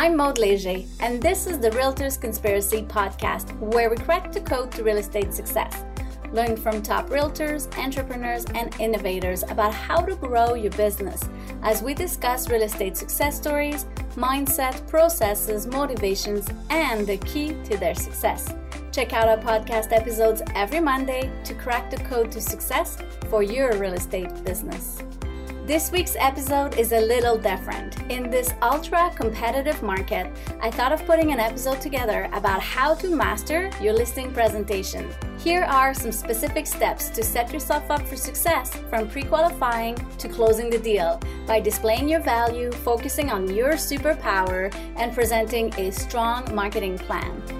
I'm Maud Leger, and this is the Realtors Conspiracy podcast, where we crack the code to real estate success. Learn from top realtors, entrepreneurs, and innovators about how to grow your business as we discuss real estate success stories, mindset, processes, motivations, and the key to their success. Check out our podcast episodes every Monday to crack the code to success for your real estate business. This week's episode is a little different. In this ultra competitive market, I thought of putting an episode together about how to master your listing presentation. Here are some specific steps to set yourself up for success from pre qualifying to closing the deal by displaying your value, focusing on your superpower, and presenting a strong marketing plan.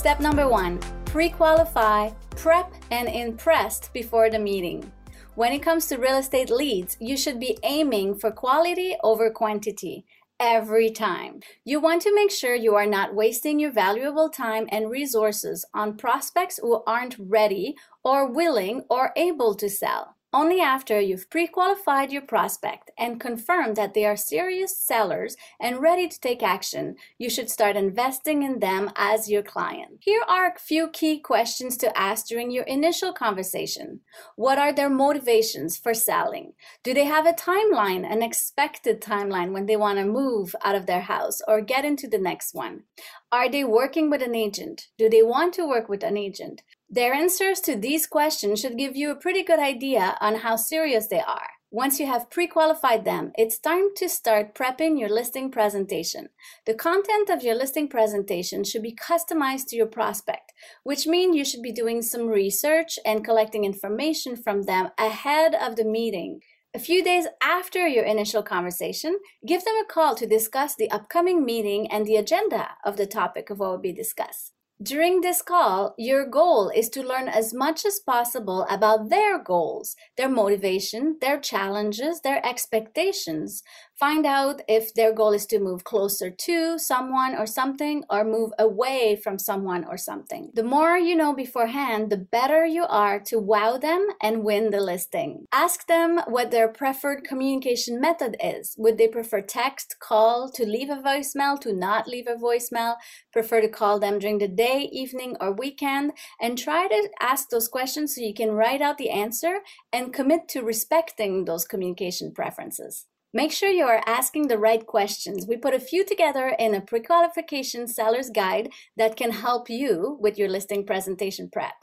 Step number one pre qualify, prep, and impressed before the meeting. When it comes to real estate leads, you should be aiming for quality over quantity every time. You want to make sure you are not wasting your valuable time and resources on prospects who aren't ready or willing or able to sell. Only after you've pre qualified your prospect and confirmed that they are serious sellers and ready to take action, you should start investing in them as your client. Here are a few key questions to ask during your initial conversation. What are their motivations for selling? Do they have a timeline, an expected timeline when they want to move out of their house or get into the next one? Are they working with an agent? Do they want to work with an agent? Their answers to these questions should give you a pretty good idea on how serious they are. Once you have pre qualified them, it's time to start prepping your listing presentation. The content of your listing presentation should be customized to your prospect, which means you should be doing some research and collecting information from them ahead of the meeting. A few days after your initial conversation, give them a call to discuss the upcoming meeting and the agenda of the topic of what will be discussed. During this call, your goal is to learn as much as possible about their goals, their motivation, their challenges, their expectations. Find out if their goal is to move closer to someone or something or move away from someone or something. The more you know beforehand, the better you are to wow them and win the listing. Ask them what their preferred communication method is. Would they prefer text, call, to leave a voicemail, to not leave a voicemail, prefer to call them during the day, evening, or weekend? And try to ask those questions so you can write out the answer and commit to respecting those communication preferences. Make sure you are asking the right questions. We put a few together in a pre qualification seller's guide that can help you with your listing presentation prep.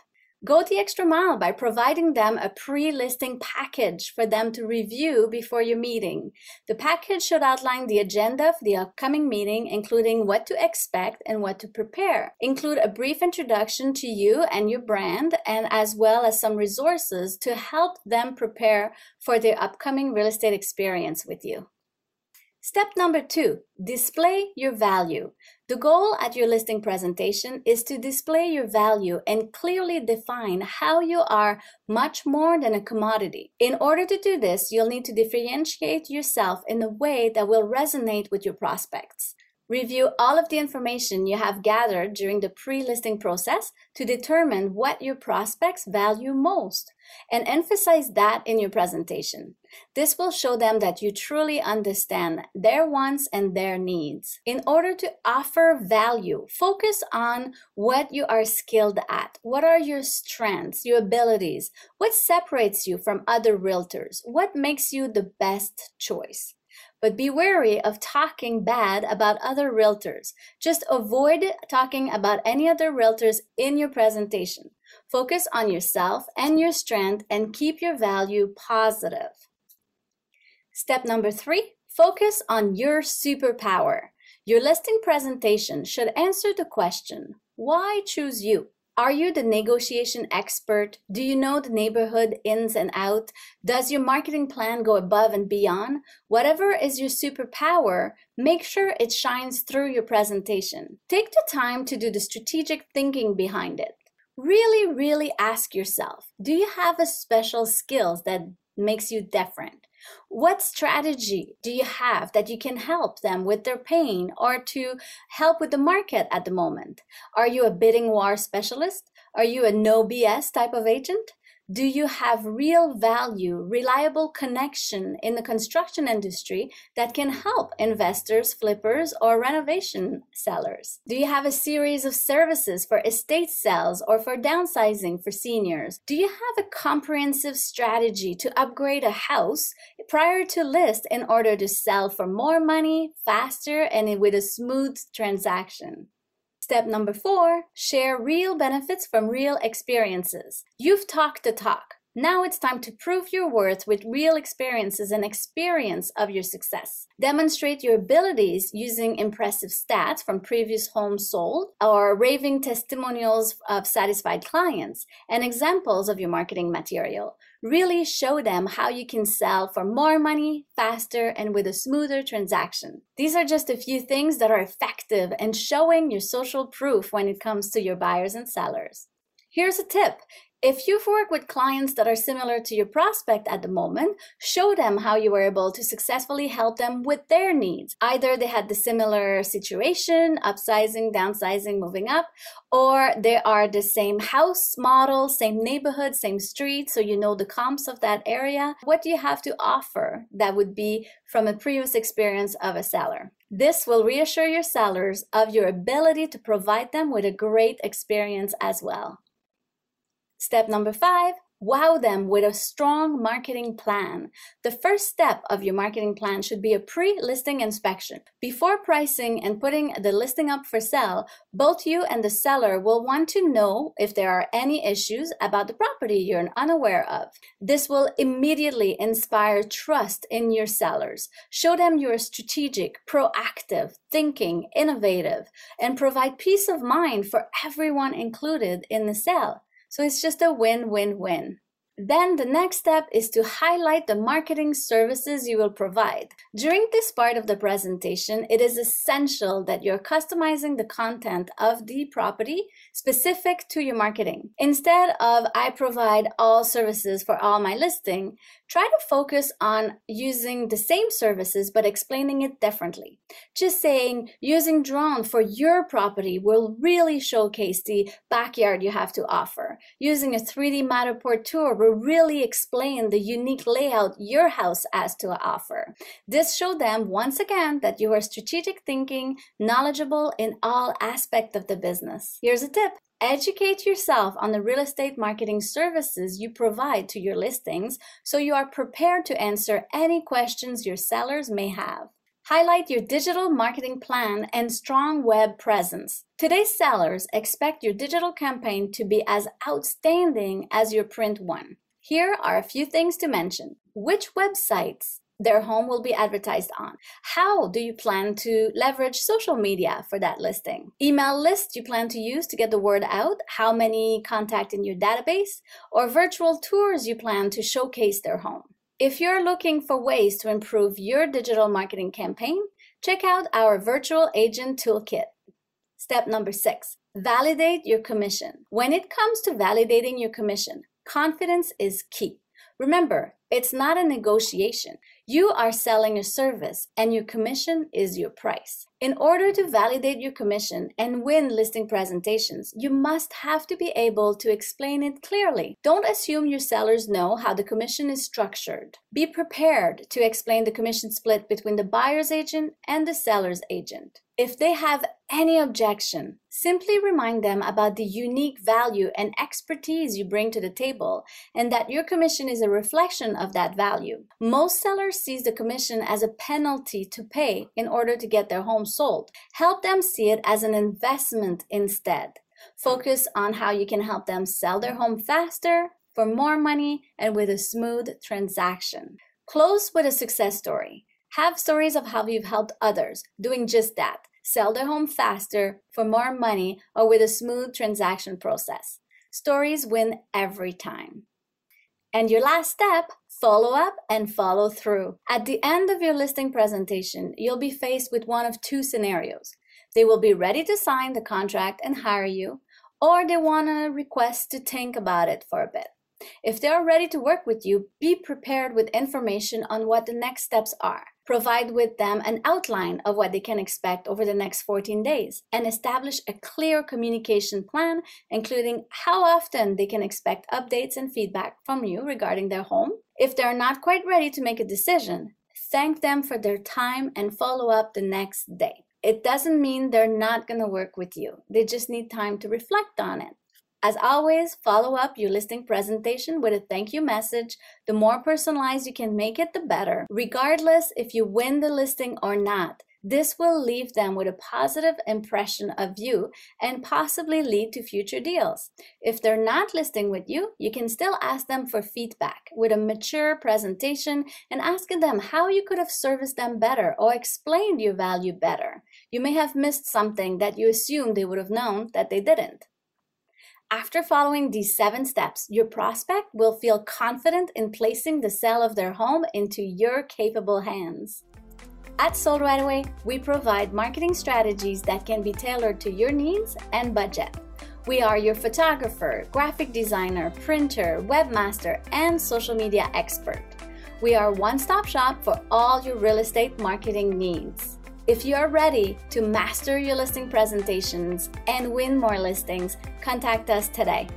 Go the extra mile by providing them a pre listing package for them to review before your meeting. The package should outline the agenda of the upcoming meeting, including what to expect and what to prepare. Include a brief introduction to you and your brand, and as well as some resources to help them prepare for their upcoming real estate experience with you. Step number two display your value. The goal at your listing presentation is to display your value and clearly define how you are much more than a commodity. In order to do this, you'll need to differentiate yourself in a way that will resonate with your prospects. Review all of the information you have gathered during the pre listing process to determine what your prospects value most and emphasize that in your presentation. This will show them that you truly understand their wants and their needs. In order to offer value, focus on what you are skilled at. What are your strengths, your abilities? What separates you from other realtors? What makes you the best choice? But be wary of talking bad about other realtors. Just avoid talking about any other realtors in your presentation. Focus on yourself and your strength and keep your value positive. Step number three focus on your superpower. Your listing presentation should answer the question why choose you? Are you the negotiation expert? Do you know the neighborhood ins and out? Does your marketing plan go above and beyond? Whatever is your superpower, make sure it shines through your presentation. Take the time to do the strategic thinking behind it. Really, really ask yourself, do you have a special skills that makes you different? What strategy do you have that you can help them with their pain or to help with the market at the moment? Are you a bidding war specialist? Are you a no BS type of agent? Do you have real value, reliable connection in the construction industry that can help investors, flippers, or renovation sellers? Do you have a series of services for estate sales or for downsizing for seniors? Do you have a comprehensive strategy to upgrade a house prior to list in order to sell for more money, faster, and with a smooth transaction? Step number four, share real benefits from real experiences. You've talked the talk. Now it's time to prove your worth with real experiences and experience of your success. Demonstrate your abilities using impressive stats from previous homes sold or raving testimonials of satisfied clients and examples of your marketing material. Really show them how you can sell for more money, faster, and with a smoother transaction. These are just a few things that are effective and showing your social proof when it comes to your buyers and sellers. Here's a tip if you've worked with clients that are similar to your prospect at the moment, show them how you were able to successfully help them with their needs. Either they had the similar situation, upsizing, downsizing, moving up, or they are the same house model, same neighborhood, same street, so you know the comps of that area. What do you have to offer that would be from a previous experience of a seller? This will reassure your sellers of your ability to provide them with a great experience as well. Step number five, wow them with a strong marketing plan. The first step of your marketing plan should be a pre listing inspection. Before pricing and putting the listing up for sale, both you and the seller will want to know if there are any issues about the property you're unaware of. This will immediately inspire trust in your sellers. Show them you're strategic, proactive, thinking, innovative, and provide peace of mind for everyone included in the sale. So it's just a win win win. Then the next step is to highlight the marketing services you will provide. During this part of the presentation, it is essential that you're customizing the content of the property specific to your marketing. Instead of I provide all services for all my listing, try to focus on using the same services but explaining it differently. Just saying using drone for your property will really showcase the backyard you have to offer. Using a 3D Matterport tour will really explain the unique layout your house has to offer. This showed them once again that you are strategic thinking, knowledgeable in all aspects of the business. Here's a tip. Educate yourself on the real estate marketing services you provide to your listings so you are prepared to answer any questions your sellers may have. Highlight your digital marketing plan and strong web presence. Today's sellers expect your digital campaign to be as outstanding as your print one. Here are a few things to mention. Which websites their home will be advertised on. How do you plan to leverage social media for that listing? Email list you plan to use to get the word out, how many contact in your database, or virtual tours you plan to showcase their home. If you're looking for ways to improve your digital marketing campaign, check out our virtual agent toolkit. Step number six, validate your commission. When it comes to validating your commission, confidence is key. Remember, it's not a negotiation. You are selling a service and your commission is your price. In order to validate your commission and win listing presentations, you must have to be able to explain it clearly. Don't assume your sellers know how the commission is structured. Be prepared to explain the commission split between the buyer's agent and the seller's agent. If they have any objection, simply remind them about the unique value and expertise you bring to the table and that your commission is a reflection of that value. Most sellers see the commission as a penalty to pay in order to get their home sold. Help them see it as an investment instead. Focus on how you can help them sell their home faster, for more money, and with a smooth transaction. Close with a success story. Have stories of how you've helped others doing just that. Sell their home faster, for more money, or with a smooth transaction process. Stories win every time. And your last step, follow up and follow through. At the end of your listing presentation, you'll be faced with one of two scenarios. They will be ready to sign the contract and hire you, or they want a request to think about it for a bit. If they are ready to work with you, be prepared with information on what the next steps are. Provide with them an outline of what they can expect over the next 14 days and establish a clear communication plan, including how often they can expect updates and feedback from you regarding their home. If they're not quite ready to make a decision, thank them for their time and follow up the next day. It doesn't mean they're not going to work with you, they just need time to reflect on it. As always, follow up your listing presentation with a thank you message. The more personalized you can make it, the better, regardless if you win the listing or not. This will leave them with a positive impression of you and possibly lead to future deals. If they're not listing with you, you can still ask them for feedback with a mature presentation and asking them how you could have serviced them better or explained your value better. You may have missed something that you assumed they would have known that they didn't. After following these seven steps, your prospect will feel confident in placing the sale of their home into your capable hands. At Sold Right Away, we provide marketing strategies that can be tailored to your needs and budget. We are your photographer, graphic designer, printer, webmaster, and social media expert. We are one stop shop for all your real estate marketing needs. If you are ready to master your listing presentations and win more listings, contact us today.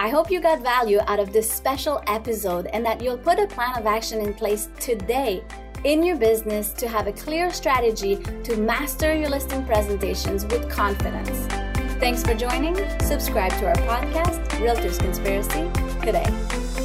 I hope you got value out of this special episode and that you'll put a plan of action in place today in your business to have a clear strategy to master your listing presentations with confidence. Thanks for joining. Subscribe to our podcast, Realtors Conspiracy, today.